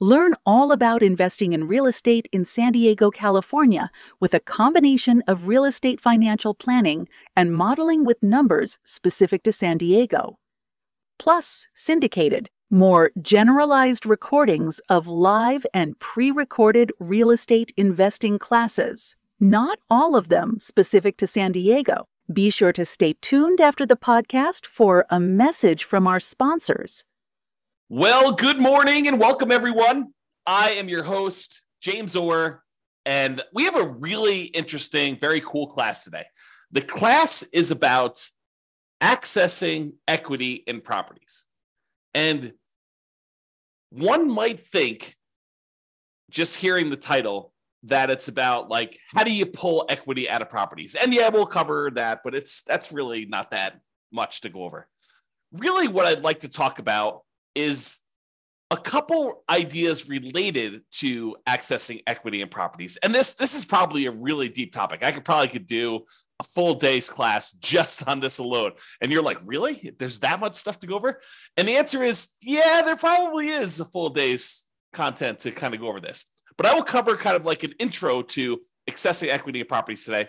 Learn all about investing in real estate in San Diego, California, with a combination of real estate financial planning and modeling with numbers specific to San Diego. Plus, syndicated, more generalized recordings of live and pre recorded real estate investing classes. Not all of them specific to San Diego. Be sure to stay tuned after the podcast for a message from our sponsors. Well, good morning and welcome, everyone. I am your host, James Orr, and we have a really interesting, very cool class today. The class is about accessing equity in properties. And one might think, just hearing the title, that it's about like how do you pull equity out of properties and yeah we'll cover that but it's that's really not that much to go over really what i'd like to talk about is a couple ideas related to accessing equity in properties. And this this is probably a really deep topic. I could probably could do a full day's class just on this alone. And you're like really? There's that much stuff to go over? And the answer is yeah there probably is a full day's content to kind of go over this. But i will cover kind of like an intro to accessing equity in properties today.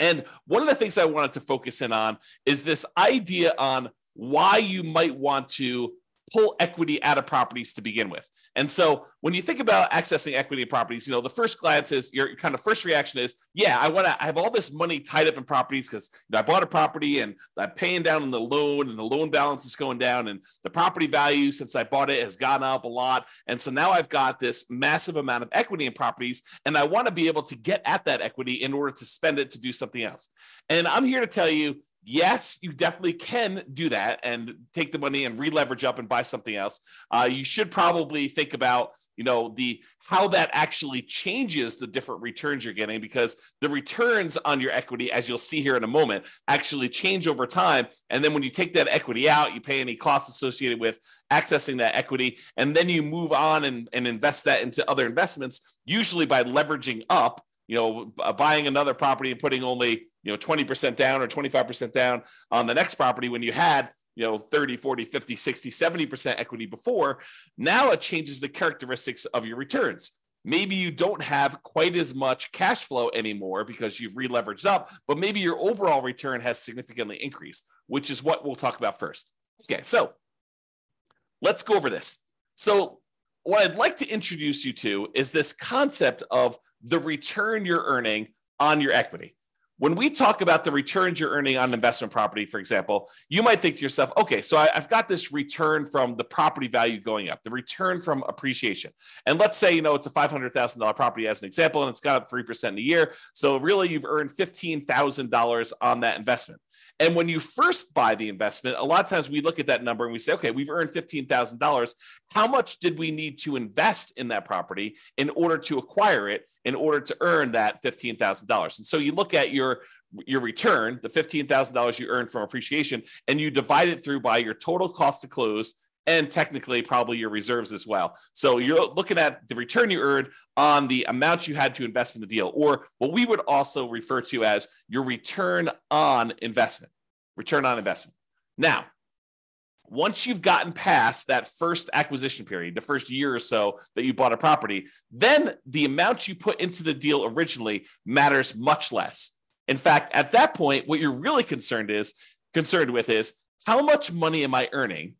And one of the things i wanted to focus in on is this idea on why you might want to pull equity out of properties to begin with. And so when you think about accessing equity properties, you know, the first glance is your kind of first reaction is, yeah, I want to I have all this money tied up in properties because you know, I bought a property and I'm paying down on the loan and the loan balance is going down and the property value since I bought it has gone up a lot. And so now I've got this massive amount of equity in properties and I want to be able to get at that equity in order to spend it to do something else. And I'm here to tell you yes, you definitely can do that and take the money and re-leverage up and buy something else. Uh, you should probably think about, you know, the how that actually changes the different returns you're getting because the returns on your equity, as you'll see here in a moment, actually change over time. And then when you take that equity out, you pay any costs associated with accessing that equity, and then you move on and, and invest that into other investments, usually by leveraging up you know, buying another property and putting only you know 20% down or 25% down on the next property when you had you know 30 40 50 60 70% equity before. Now it changes the characteristics of your returns. Maybe you don't have quite as much cash flow anymore because you've re-leveraged up but maybe your overall return has significantly increased which is what we'll talk about first. Okay so let's go over this. So what i'd like to introduce you to is this concept of the return you're earning on your equity when we talk about the returns you're earning on investment property, for example, you might think to yourself, okay, so I, have got this return from the property value going up, the return from appreciation. And let's say, you know, it's a $500,000 property as an example, and it's got up 3% in a year. So really, you've earned $15,000 on that investment. And when you first buy the investment, a lot of times we look at that number and we say, okay, we've earned $15,000. How much did we need to invest in that property in order to acquire it, in order to earn that $15,000? And so you look at your your return, the $15,000 you earned from appreciation, and you divide it through by your total cost to close and technically probably your reserves as well. So you're looking at the return you earned on the amount you had to invest in the deal, or what we would also refer to as your return on investment. Return on investment. Now, once you've gotten past that first acquisition period, the first year or so that you bought a property, then the amount you put into the deal originally matters much less. In fact, at that point, what you're really concerned is concerned with is how much money am I earning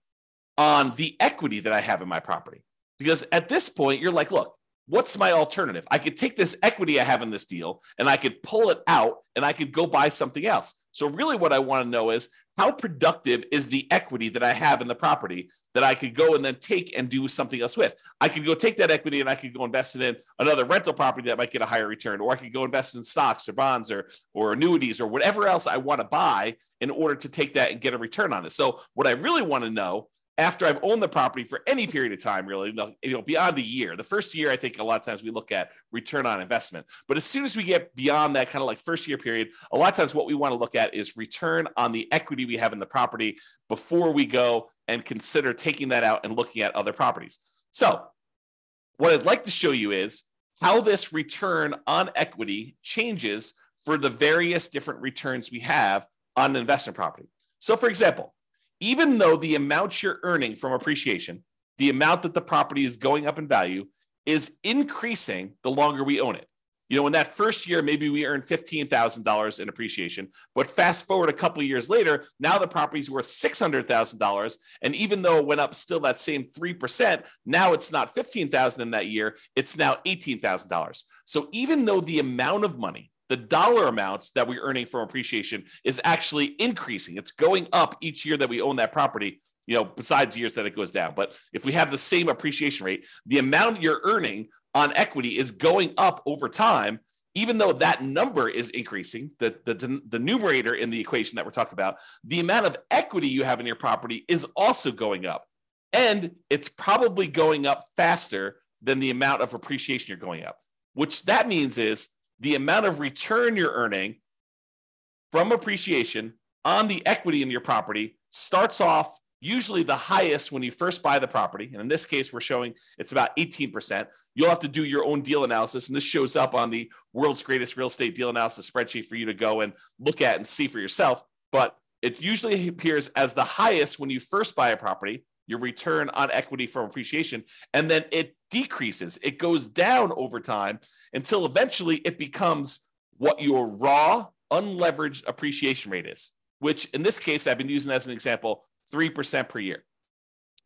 on the equity that I have in my property. Because at this point, you're like, look, what's my alternative? I could take this equity I have in this deal and I could pull it out and I could go buy something else. So, really, what I want to know is how productive is the equity that I have in the property that I could go and then take and do something else with? I could go take that equity and I could go invest it in another rental property that might get a higher return, or I could go invest in stocks or bonds or, or annuities or whatever else I want to buy in order to take that and get a return on it. So, what I really want to know after I've owned the property for any period of time, really, you know, beyond the year. The first year, I think a lot of times we look at return on investment. But as soon as we get beyond that kind of like first year period, a lot of times what we want to look at is return on the equity we have in the property before we go and consider taking that out and looking at other properties. So, what I'd like to show you is how this return on equity changes for the various different returns we have on an investment property. So, for example, even though the amount you're earning from appreciation, the amount that the property is going up in value, is increasing the longer we own it. You know, in that first year, maybe we earned $15,000 in appreciation, but fast forward a couple of years later, now the property's worth $600,000. And even though it went up still that same 3%, now it's not 15,000 in that year, it's now $18,000. So even though the amount of money the dollar amounts that we're earning from appreciation is actually increasing. It's going up each year that we own that property, you know, besides years that it goes down. But if we have the same appreciation rate, the amount you're earning on equity is going up over time, even though that number is increasing, the, the, the numerator in the equation that we're talking about, the amount of equity you have in your property is also going up. And it's probably going up faster than the amount of appreciation you're going up, which that means is the amount of return you're earning from appreciation on the equity in your property starts off usually the highest when you first buy the property. And in this case, we're showing it's about 18%. You'll have to do your own deal analysis. And this shows up on the world's greatest real estate deal analysis spreadsheet for you to go and look at and see for yourself. But it usually appears as the highest when you first buy a property, your return on equity from appreciation. And then it decreases, it goes down over time until eventually it becomes what your raw, unleveraged appreciation rate is, which in this case, I've been using as an example 3% per year.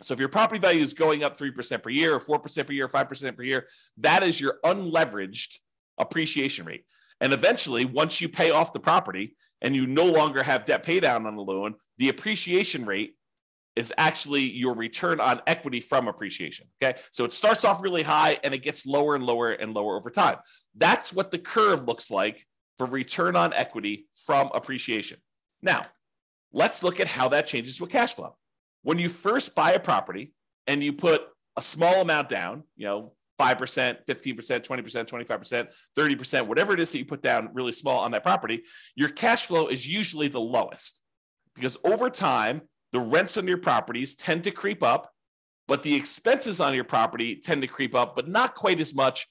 So if your property value is going up 3% per year, or 4% per year, or 5% per year, that is your unleveraged appreciation rate. And eventually, once you pay off the property and you no longer have debt pay down on the loan, the appreciation rate is actually your return on equity from appreciation. Okay. So it starts off really high and it gets lower and lower and lower over time. That's what the curve looks like for return on equity from appreciation. Now, let's look at how that changes with cash flow. When you first buy a property and you put a small amount down, you know, 5%, 15%, 20%, 25%, 30%, whatever it is that you put down really small on that property, your cash flow is usually the lowest because over time, the rents on your properties tend to creep up, but the expenses on your property tend to creep up, but not quite as much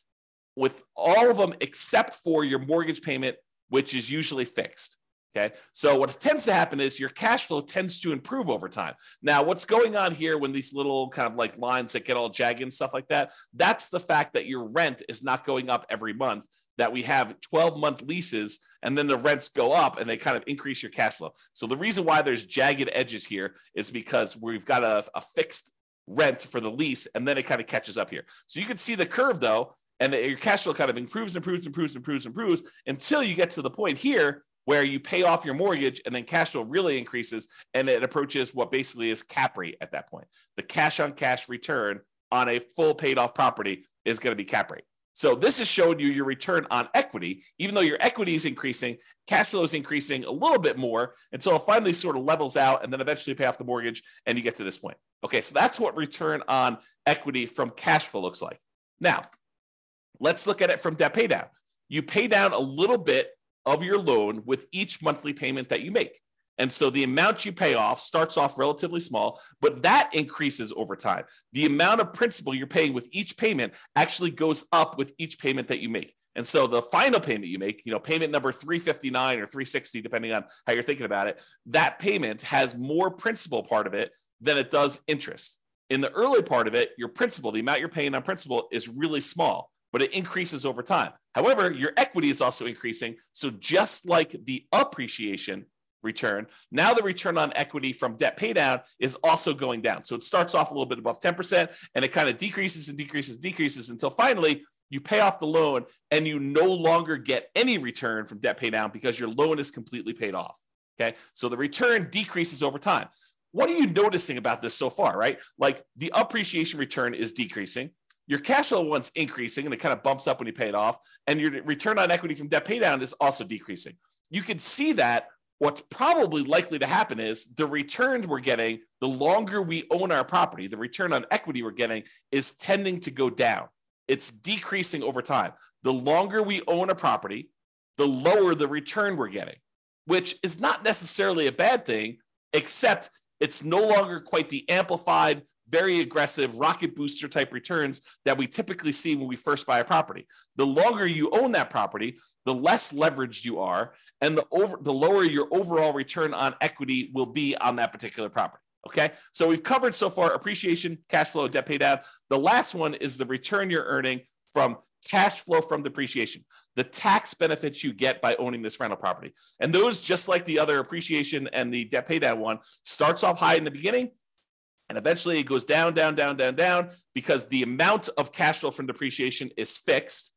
with all of them except for your mortgage payment, which is usually fixed. Okay. So what tends to happen is your cash flow tends to improve over time. Now, what's going on here when these little kind of like lines that get all jagged and stuff like that, that's the fact that your rent is not going up every month, that we have 12 month leases and then the rents go up and they kind of increase your cash flow. So the reason why there's jagged edges here is because we've got a, a fixed rent for the lease and then it kind of catches up here. So you can see the curve though, and your cash flow kind of improves, improves, improves, improves, improves until you get to the point here where you pay off your mortgage and then cash flow really increases and it approaches what basically is cap rate at that point. The cash on cash return on a full paid off property is going to be cap rate. So this is showing you your return on equity, even though your equity is increasing, cash flow is increasing a little bit more until it finally sort of levels out and then eventually pay off the mortgage and you get to this point. Okay, so that's what return on equity from cash flow looks like. Now, let's look at it from debt pay down. You pay down a little bit of your loan with each monthly payment that you make. And so the amount you pay off starts off relatively small, but that increases over time. The amount of principal you're paying with each payment actually goes up with each payment that you make. And so the final payment you make, you know, payment number 359 or 360, depending on how you're thinking about it, that payment has more principal part of it than it does interest. In the early part of it, your principal, the amount you're paying on principal is really small but it increases over time. However, your equity is also increasing. So just like the appreciation return, now the return on equity from debt paydown is also going down. So it starts off a little bit above 10% and it kind of decreases and decreases, decreases until finally you pay off the loan and you no longer get any return from debt paydown because your loan is completely paid off. Okay. So the return decreases over time. What are you noticing about this so far, right? Like the appreciation return is decreasing your cash flow one's increasing and it kind of bumps up when you pay it off, and your return on equity from debt paydown is also decreasing. You can see that what's probably likely to happen is the returns we're getting, the longer we own our property, the return on equity we're getting is tending to go down. It's decreasing over time. The longer we own a property, the lower the return we're getting, which is not necessarily a bad thing, except it's no longer quite the amplified, very aggressive rocket booster type returns that we typically see when we first buy a property. The longer you own that property, the less leveraged you are, and the over the lower your overall return on equity will be on that particular property. Okay, so we've covered so far appreciation, cash flow, debt pay down. The last one is the return you're earning from cash flow from depreciation, the tax benefits you get by owning this rental property. And those, just like the other appreciation and the debt pay down one, starts off high in the beginning. And eventually it goes down, down, down, down, down because the amount of cash flow from depreciation is fixed.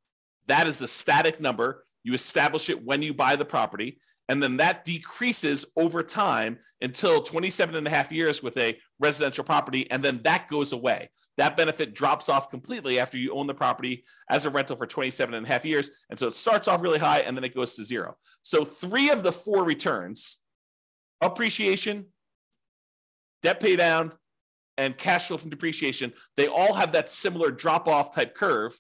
That is a static number. You establish it when you buy the property. And then that decreases over time until 27 and a half years with a residential property. And then that goes away. That benefit drops off completely after you own the property as a rental for 27 and a half years. And so it starts off really high and then it goes to zero. So three of the four returns appreciation, debt pay down, and cash flow from depreciation, they all have that similar drop off type curve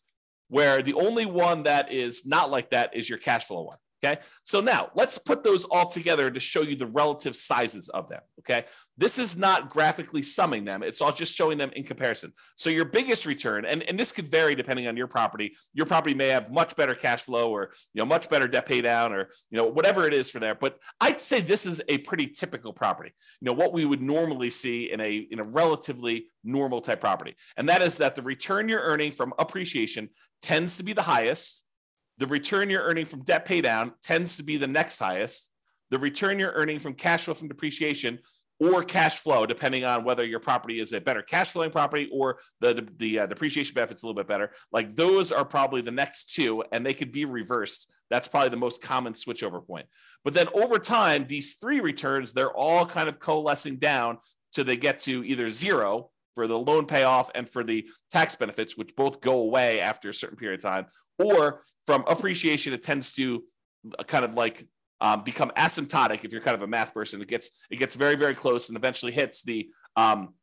where the only one that is not like that is your cash flow one. Okay. So now let's put those all together to show you the relative sizes of them. Okay. This is not graphically summing them. It's all just showing them in comparison. So your biggest return, and, and this could vary depending on your property. Your property may have much better cash flow or, you know, much better debt pay down or, you know, whatever it is for there. But I'd say this is a pretty typical property. You know, what we would normally see in a, in a relatively normal type property. And that is that the return you're earning from appreciation tends to be the highest the return you're earning from debt paydown tends to be the next highest. The return you're earning from cash flow from depreciation or cash flow, depending on whether your property is a better cash flowing property or the the, the uh, depreciation benefits a little bit better. Like those are probably the next two, and they could be reversed. That's probably the most common switchover point. But then over time, these three returns they're all kind of coalescing down to they get to either zero for the loan payoff and for the tax benefits, which both go away after a certain period of time, or from appreciation, it tends to uh, kind of like um, become asymptotic if you're kind of a math person. It gets it gets very very close and eventually hits the um,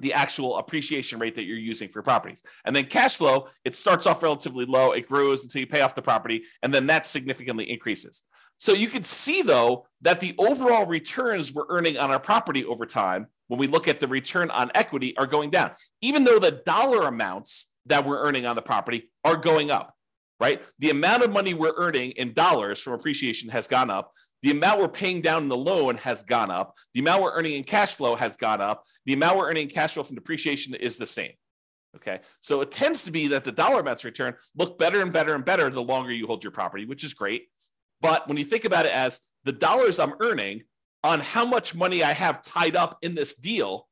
the actual appreciation rate that you're using for your properties. And then cash flow, it starts off relatively low, it grows until you pay off the property, and then that significantly increases. So you can see though that the overall returns we're earning on our property over time, when we look at the return on equity, are going down, even though the dollar amounts that we're earning on the property are going up right? The amount of money we're earning in dollars from appreciation has gone up. The amount we're paying down in the loan has gone up. The amount we're earning in cash flow has gone up. The amount we're earning in cash flow from depreciation is the same. Okay. So it tends to be that the dollar amounts return look better and better and better the longer you hold your property, which is great. But when you think about it as the dollars I'm earning on how much money I have tied up in this deal,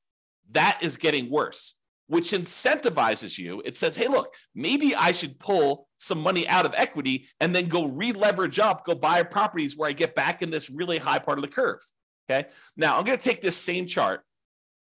that is getting worse which incentivizes you. It says, hey, look, maybe I should pull some money out of equity and then go re-leverage up, go buy properties where I get back in this really high part of the curve. Okay. Now I'm going to take this same chart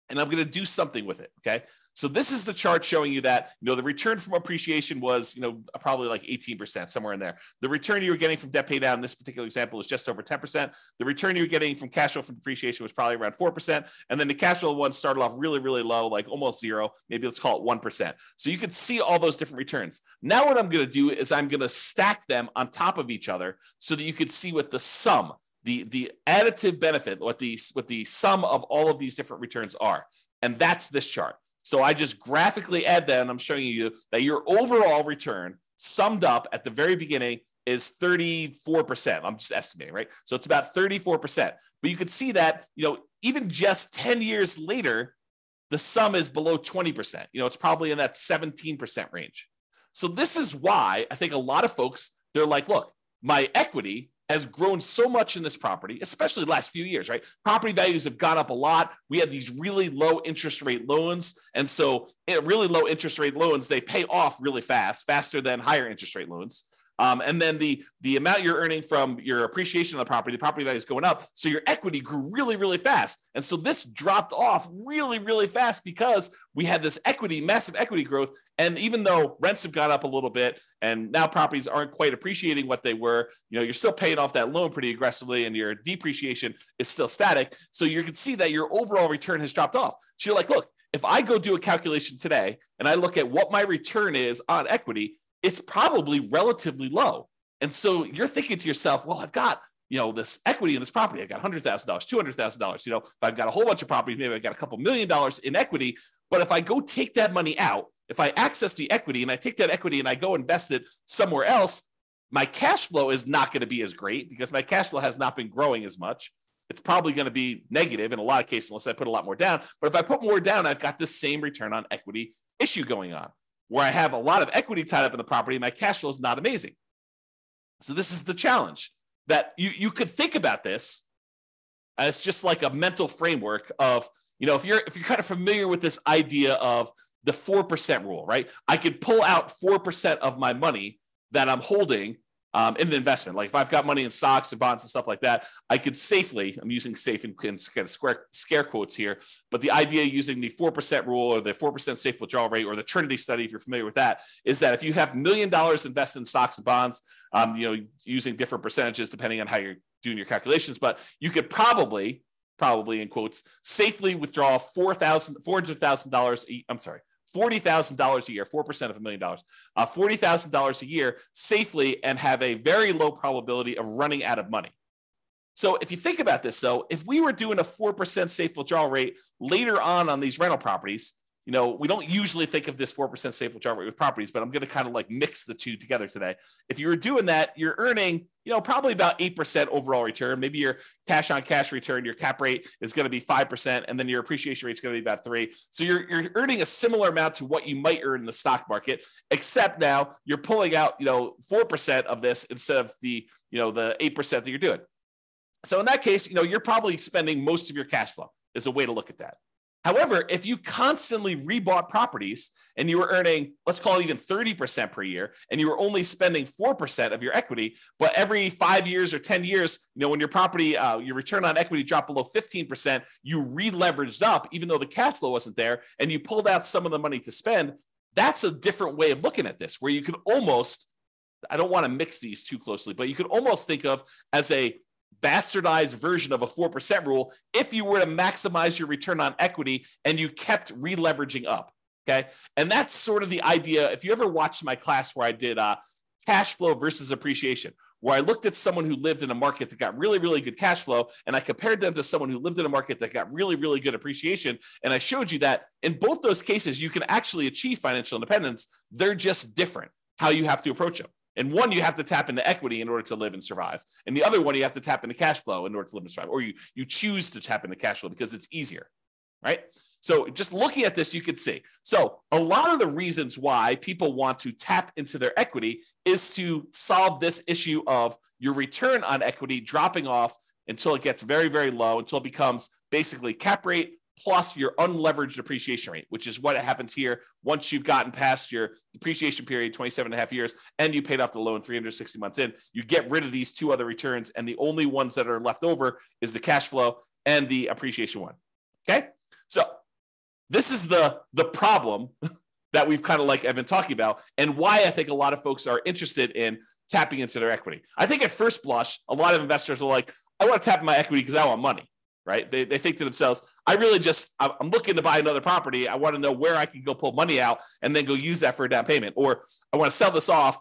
and I'm going to do something with it. Okay. So this is the chart showing you that, you know, the return from appreciation was, you know, probably like 18%, somewhere in there. The return you were getting from debt pay down in this particular example is just over 10%. The return you were getting from cash flow from depreciation was probably around 4%. And then the cash flow one started off really, really low, like almost zero. Maybe let's call it 1%. So you could see all those different returns. Now what I'm going to do is I'm going to stack them on top of each other so that you could see what the sum the the additive benefit what the what the sum of all of these different returns are and that's this chart so I just graphically add that, and I'm showing you that your overall return summed up at the very beginning is 34%. I'm just estimating, right? So it's about 34%. But you could see that, you know, even just 10 years later, the sum is below 20%. You know, it's probably in that 17% range. So this is why I think a lot of folks, they're like, look, my equity has grown so much in this property, especially the last few years, right? Property values have gone up a lot. We have these really low interest rate loans. And so, really low interest rate loans, they pay off really fast, faster than higher interest rate loans. Um, and then the the amount you're earning from your appreciation of the property, the property value is going up. So your equity grew really, really fast. And so this dropped off really, really fast because we had this equity, massive equity growth. And even though rents have gone up a little bit and now properties aren't quite appreciating what they were, you know, you're still paying off that loan pretty aggressively and your depreciation is still static. So you can see that your overall return has dropped off. So you're like, look, if I go do a calculation today and I look at what my return is on equity, it's probably relatively low. And so you're thinking to yourself, well, I've got you know this equity in this property. I've got hundred thousand dollars, two hundred thousand dollars. You know, if I've got a whole bunch of properties, maybe I've got a couple million dollars in equity. But if I go take that money out, if I access the equity and I take that equity and I go invest it somewhere else, my cash flow is not going to be as great because my cash flow has not been growing as much. It's probably going to be negative in a lot of cases unless I put a lot more down. But if I put more down, I've got the same return on equity issue going on where I have a lot of equity tied up in the property, my cash flow is not amazing. So this is the challenge that you, you could think about this as just like a mental framework of, you know, if you're if you're kind of familiar with this idea of the 4% rule, right? I could pull out 4% of my money that I'm holding um, in the investment. Like if I've got money in stocks and bonds and stuff like that, I could safely, I'm using safe in, in kind of square, scare quotes here, but the idea using the 4% rule or the 4% safe withdrawal rate or the Trinity study, if you're familiar with that, is that if you have million dollars invested in stocks and bonds, um, you know, using different percentages depending on how you're doing your calculations, but you could probably, probably in quotes, safely withdraw $4,000, $400,000, I'm sorry, $40,000 a year, 4% of a million dollars, uh, $40,000 a year safely and have a very low probability of running out of money. So if you think about this, though, if we were doing a 4% safe withdrawal rate later on on these rental properties, you know, we don't usually think of this 4% safe withdrawal rate with properties, but I'm going to kind of like mix the two together today. If you were doing that, you're earning, you know, probably about 8% overall return. Maybe your cash on cash return, your cap rate is going to be 5%, and then your appreciation rate is going to be about three. So you're, you're earning a similar amount to what you might earn in the stock market, except now you're pulling out, you know, 4% of this instead of the, you know, the 8% that you're doing. So in that case, you know, you're probably spending most of your cash flow is a way to look at that. However, if you constantly rebought properties and you were earning, let's call it even 30% per year, and you were only spending 4% of your equity, but every five years or 10 years, you know, when your property, uh, your return on equity dropped below 15%, you re-leveraged up, even though the cash flow wasn't there, and you pulled out some of the money to spend. That's a different way of looking at this, where you could almost, I don't want to mix these too closely, but you could almost think of as a bastardized version of a 4% rule if you were to maximize your return on equity and you kept re-leveraging up. Okay. And that's sort of the idea. If you ever watched my class where I did uh, cash flow versus appreciation, where I looked at someone who lived in a market that got really, really good cash flow, and I compared them to someone who lived in a market that got really, really good appreciation. And I showed you that in both those cases, you can actually achieve financial independence. They're just different how you have to approach them. And one, you have to tap into equity in order to live and survive. And the other one, you have to tap into cash flow in order to live and survive. Or you, you choose to tap into cash flow because it's easier, right? So just looking at this, you could see. So a lot of the reasons why people want to tap into their equity is to solve this issue of your return on equity dropping off until it gets very, very low, until it becomes basically cap rate plus your unleveraged depreciation rate, which is what happens here once you've gotten past your depreciation period, 27 and a half years, and you paid off the loan 360 months in. You get rid of these two other returns, and the only ones that are left over is the cash flow and the appreciation one. Okay. So this is the the problem that we've kind of like I've been talking about, and why I think a lot of folks are interested in tapping into their equity. I think at first blush, a lot of investors are like, I want to tap my equity because I want money right? They, they think to themselves, I really just, I'm looking to buy another property. I want to know where I can go pull money out and then go use that for a down payment. Or I want to sell this off,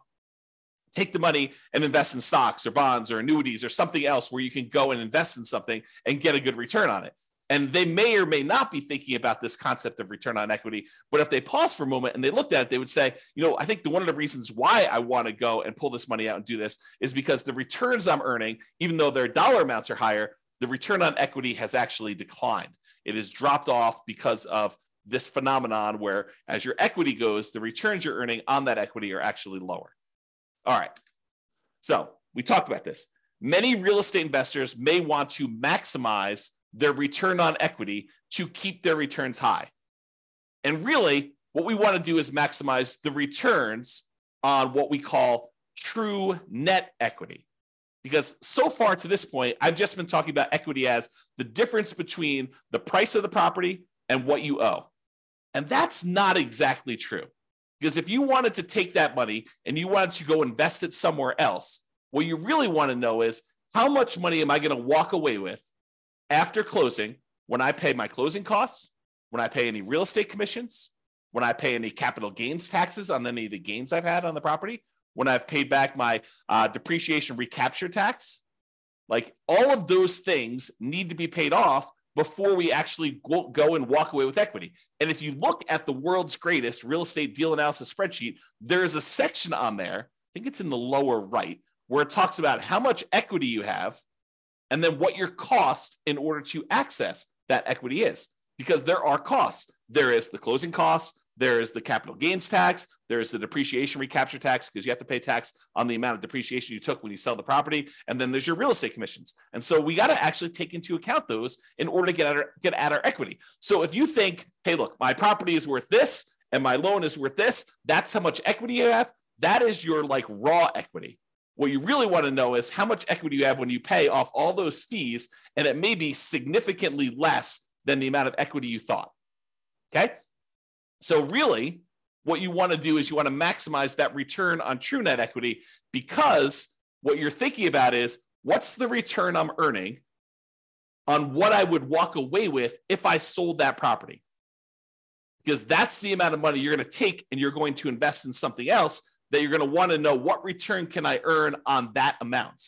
take the money and invest in stocks or bonds or annuities or something else where you can go and invest in something and get a good return on it. And they may or may not be thinking about this concept of return on equity. But if they pause for a moment and they looked at it, they would say, you know, I think the, one of the reasons why I want to go and pull this money out and do this is because the returns I'm earning, even though their dollar amounts are higher, the return on equity has actually declined. It has dropped off because of this phenomenon where as your equity goes, the returns you're earning on that equity are actually lower. All right. So we talked about this. Many real estate investors may want to maximize their return on equity to keep their returns high. And really, what we want to do is maximize the returns on what we call true net equity. Because so far to this point, I've just been talking about equity as the difference between the price of the property and what you owe. And that's not exactly true. Because if you wanted to take that money and you wanted to go invest it somewhere else, what you really want to know is how much money am I going to walk away with after closing when I pay my closing costs, when I pay any real estate commissions, when I pay any capital gains taxes on any of the gains I've had on the property, when I've paid back my uh, depreciation recapture tax. Like all of those things need to be paid off before we actually go, go and walk away with equity. And if you look at the world's greatest real estate deal analysis spreadsheet, there is a section on there, I think it's in the lower right, where it talks about how much equity you have and then what your cost in order to access that equity is. Because there are costs. There is the closing costs, there's the capital gains tax. There's the depreciation recapture tax because you have to pay tax on the amount of depreciation you took when you sell the property. And then there's your real estate commissions. And so we got to actually take into account those in order to get at, our, get at our equity. So if you think, hey, look, my property is worth this and my loan is worth this, that's how much equity you have. That is your like raw equity. What you really want to know is how much equity you have when you pay off all those fees, and it may be significantly less than the amount of equity you thought. Okay. So, really, what you want to do is you want to maximize that return on true net equity because what you're thinking about is what's the return I'm earning on what I would walk away with if I sold that property? Because that's the amount of money you're going to take and you're going to invest in something else that you're going to want to know what return can I earn on that amount.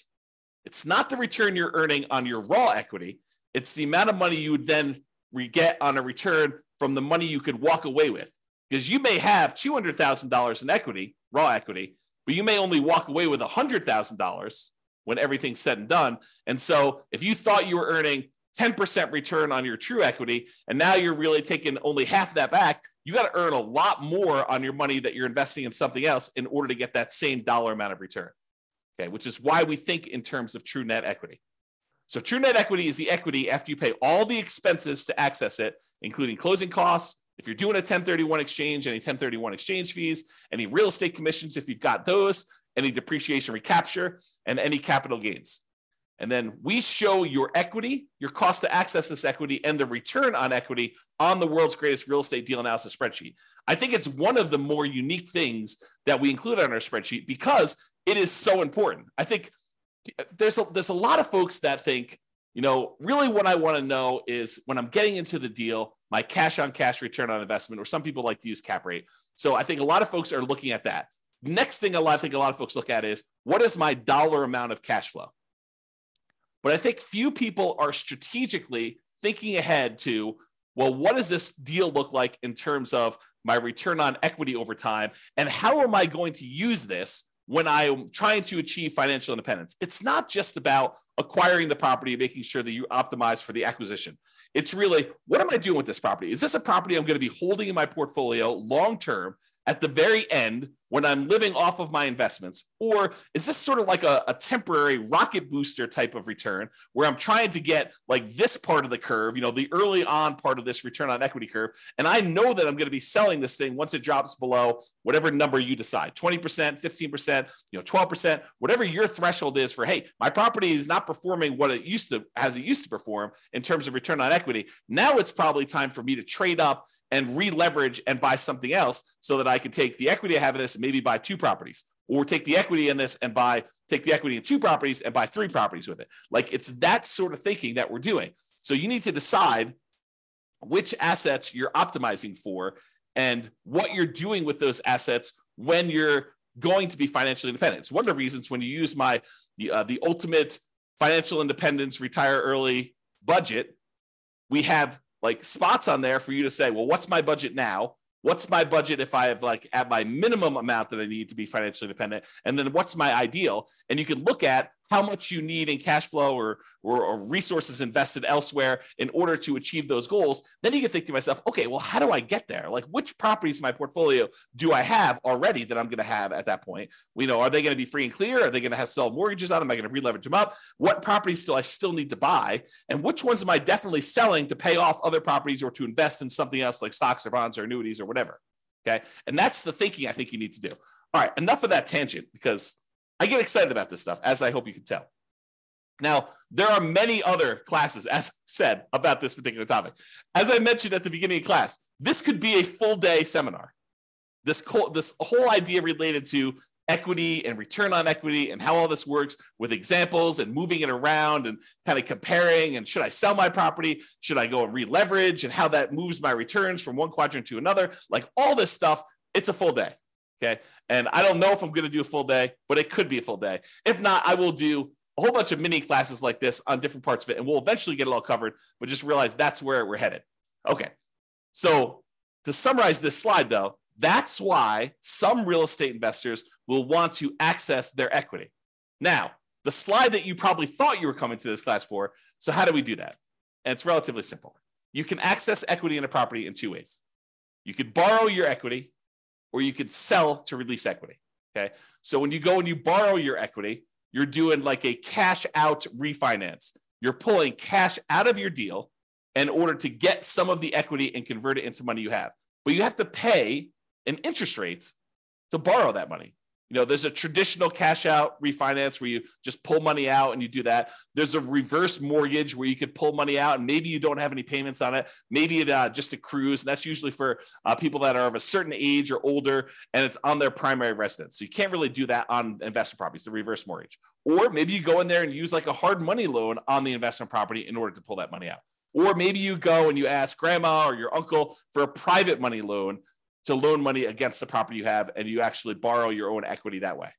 It's not the return you're earning on your raw equity, it's the amount of money you would then get on a return from the money you could walk away with. Because you may have $200,000 in equity, raw equity, but you may only walk away with $100,000 when everything's said and done. And so if you thought you were earning 10% return on your true equity, and now you're really taking only half that back, you got to earn a lot more on your money that you're investing in something else in order to get that same dollar amount of return. Okay, which is why we think in terms of true net equity. So true net equity is the equity after you pay all the expenses to access it, including closing costs. If you're doing a 1031 exchange, any 1031 exchange fees, any real estate commissions, if you've got those, any depreciation recapture, and any capital gains. And then we show your equity, your cost to access this equity, and the return on equity on the world's greatest real estate deal analysis spreadsheet. I think it's one of the more unique things that we include on our spreadsheet because it is so important. I think there's a, there's a lot of folks that think, you know, really what I want to know is when I'm getting into the deal, my cash on cash return on investment, or some people like to use cap rate. So I think a lot of folks are looking at that. Next thing a lot, I think a lot of folks look at is what is my dollar amount of cash flow? But I think few people are strategically thinking ahead to, well, what does this deal look like in terms of my return on equity over time? And how am I going to use this when I'm trying to achieve financial independence. It's not just about acquiring the property and making sure that you optimize for the acquisition. It's really what am I doing with this property? Is this a property I'm going to be holding in my portfolio long term at the very end when I'm living off of my investments? Or is this sort of like a, a, temporary rocket booster type of return where I'm trying to get like this part of the curve, you know, the early on part of this return on equity curve? And I know that I'm going to be selling this thing once it drops below whatever number you decide 20%, 15%, you know, 12%, whatever your threshold is for, hey, my property is not performing what it used to, as it used to perform in terms of return on equity. Now it's probably time for me to trade up and re-leverage and buy something else so that I can take the equity I have in this and maybe buy two properties or take the equity in this and buy take the equity in two properties and buy three properties with it. Like it's that sort of thinking that we're doing. So you need to decide which assets you're optimizing for and what you're doing with those assets when you're going to be financially independent. It's one of the reasons when you use my the, uh, the ultimate financial independence retire early budget, we have like spots on there for you to say, well, what's my budget now? What's my budget if I have like at my minimum amount that I need to be financially independent? And then what's my ideal? And you can look at how much you need in cash flow or, or, or, resources invested elsewhere in order to achieve those goals, then you can think to myself, okay, well, how do I get there? Like, which properties in my portfolio do I have already that I'm going to have at that point? We know, are they going to be free and clear? Are they going to have sell mortgages on? Am I going to re-leverage them up? What properties do I still need to buy? And which ones am I definitely selling to pay off other properties or to invest in something else like stocks or bonds or annuities or whatever? Okay. And that's the thinking I think you need to do. All right, enough of that tangent because I get excited about this stuff, as I hope you can tell. Now, there are many other classes, as said, about this particular topic. As I mentioned at the beginning of class, this could be a full day seminar. This, this whole idea related to equity and return on equity and how all this works with examples and moving it around and kind of comparing and should I sell my property? Should I go and re-leverage and how that moves my returns from one quadrant to another? Like all this stuff, it's a full day. Okay. And I don't know if I'm going to do a full day, but it could be a full day. If not, I will do a whole bunch of mini classes like this on different parts of it, and we'll eventually get it all covered, but just realize that's where we're headed. Okay. So to summarize this slide, though, that's why some real estate investors will want to access their equity. Now, the slide that you probably thought you were coming to this class for. So, how do we do that? And it's relatively simple. You can access equity in a property in two ways. You could borrow your equity, or you could sell to release equity. Okay. So, when you go and you borrow your equity, you're doing like a cash out refinance. You're pulling cash out of your deal in order to get some of the equity and convert it into money you have. But you have to pay an interest rate to borrow that money. You know, there's a traditional cash out refinance where you just pull money out and you do that. There's a reverse mortgage where you could pull money out and maybe you don't have any payments on it. Maybe it uh, just accrues. And that's usually for uh, people that are of a certain age or older and it's on their primary residence. So you can't really do that on investment properties, the reverse mortgage. Or maybe you go in there and use like a hard money loan on the investment property in order to pull that money out. Or maybe you go and you ask grandma or your uncle for a private money loan to loan money against the property you have, and you actually borrow your own equity that way.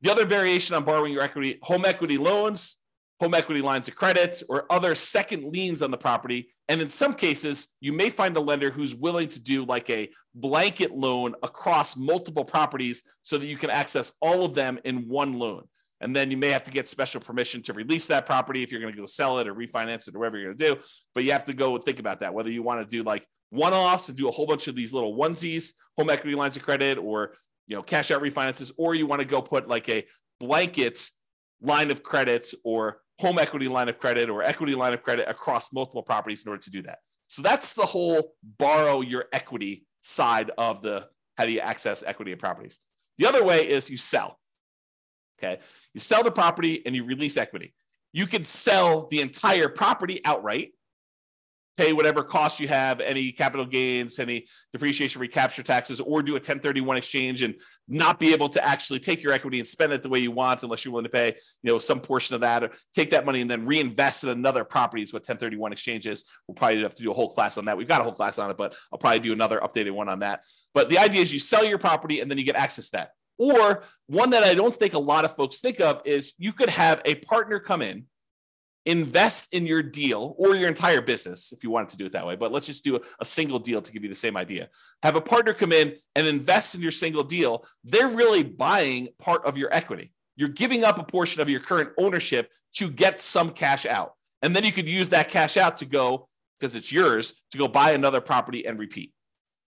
The other variation on borrowing your equity, home equity loans, home equity lines of credit, or other second liens on the property. And in some cases, you may find a lender who's willing to do like a blanket loan across multiple properties so that you can access all of them in one loan. And then you may have to get special permission to release that property if you're going to go sell it or refinance it or whatever you're going to do. But you have to go think about that, whether you want to do like one offs and do a whole bunch of these little onesies, home equity lines of credit, or you know, cash out refinances, or you want to go put like a blanket line of credit or home equity line of credit or equity line of credit across multiple properties in order to do that. So that's the whole borrow your equity side of the how do you access equity in properties. The other way is you sell. Okay. You sell the property and you release equity. You can sell the entire property outright pay whatever cost you have, any capital gains, any depreciation recapture taxes, or do a 1031 exchange and not be able to actually take your equity and spend it the way you want unless you're willing to pay, you know, some portion of that or take that money and then reinvest in another property is what 1031 exchange is. We'll probably have to do a whole class on that. We've got a whole class on it, but I'll probably do another updated one on that. But the idea is you sell your property and then you get access to that. Or one that I don't think a lot of folks think of is you could have a partner come in invest in your deal or your entire business if you wanted to do it that way. But let's just do a, single deal to give you the same idea. Have a partner come in and invest in your single deal. They're really buying part of your equity. You're giving up a portion of your current ownership to get some cash out. And then you could use that cash out to go, because it's yours, to go buy another property and repeat.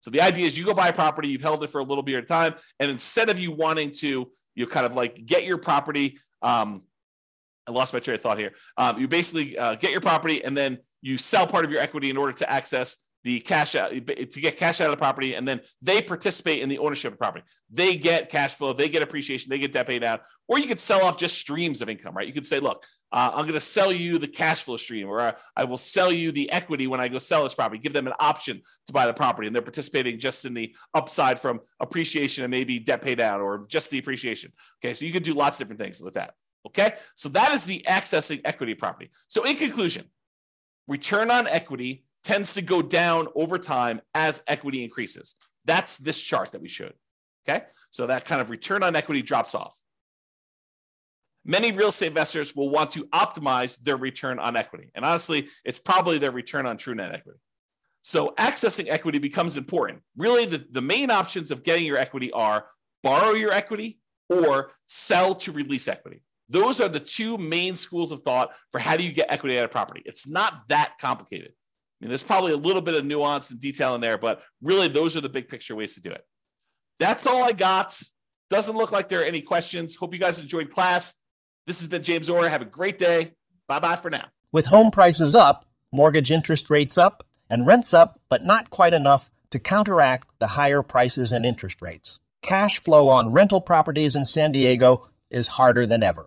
So the idea is you go buy a property, you've held it for a little bit of time, and instead of you wanting to, you kind of like get your property, um, I lost my train of thought here. Um, you basically uh, get your property and then you sell part of your equity in order to access the cash out to get cash out of the property, and then they participate in the ownership of the property. They get cash flow, they get appreciation, they get debt paid out, or you could sell off just streams of income, right? You could say, look, uh, I'm going to sell you the cash flow stream, or uh, I will sell you the equity when I go sell this property. Give them an option to buy the property, and they're participating just in the upside from appreciation and maybe debt paid out, or just the appreciation. Okay, so you could do lots of different things with that. Okay, so that is the accessing equity property. So, in conclusion, return on equity tends to go down over time as equity increases. That's this chart that we showed. Okay, so that kind of return on equity drops off. Many real estate investors will want to optimize their return on equity. And honestly, it's probably their return on true net equity. So, accessing equity becomes important. Really, the, the main options of getting your equity are borrow your equity or sell to release equity. Those are the two main schools of thought for how do you get equity out of property. It's not that complicated. I mean, there's probably a little bit of nuance and detail in there, but really those are the big picture ways to do it. That's all I got. Doesn't look like there are any questions. Hope you guys enjoyed class. This has been James Orr. Have a great day. Bye bye for now. With home prices up, mortgage interest rates up, and rents up, but not quite enough to counteract the higher prices and interest rates. Cash flow on rental properties in San Diego is harder than ever.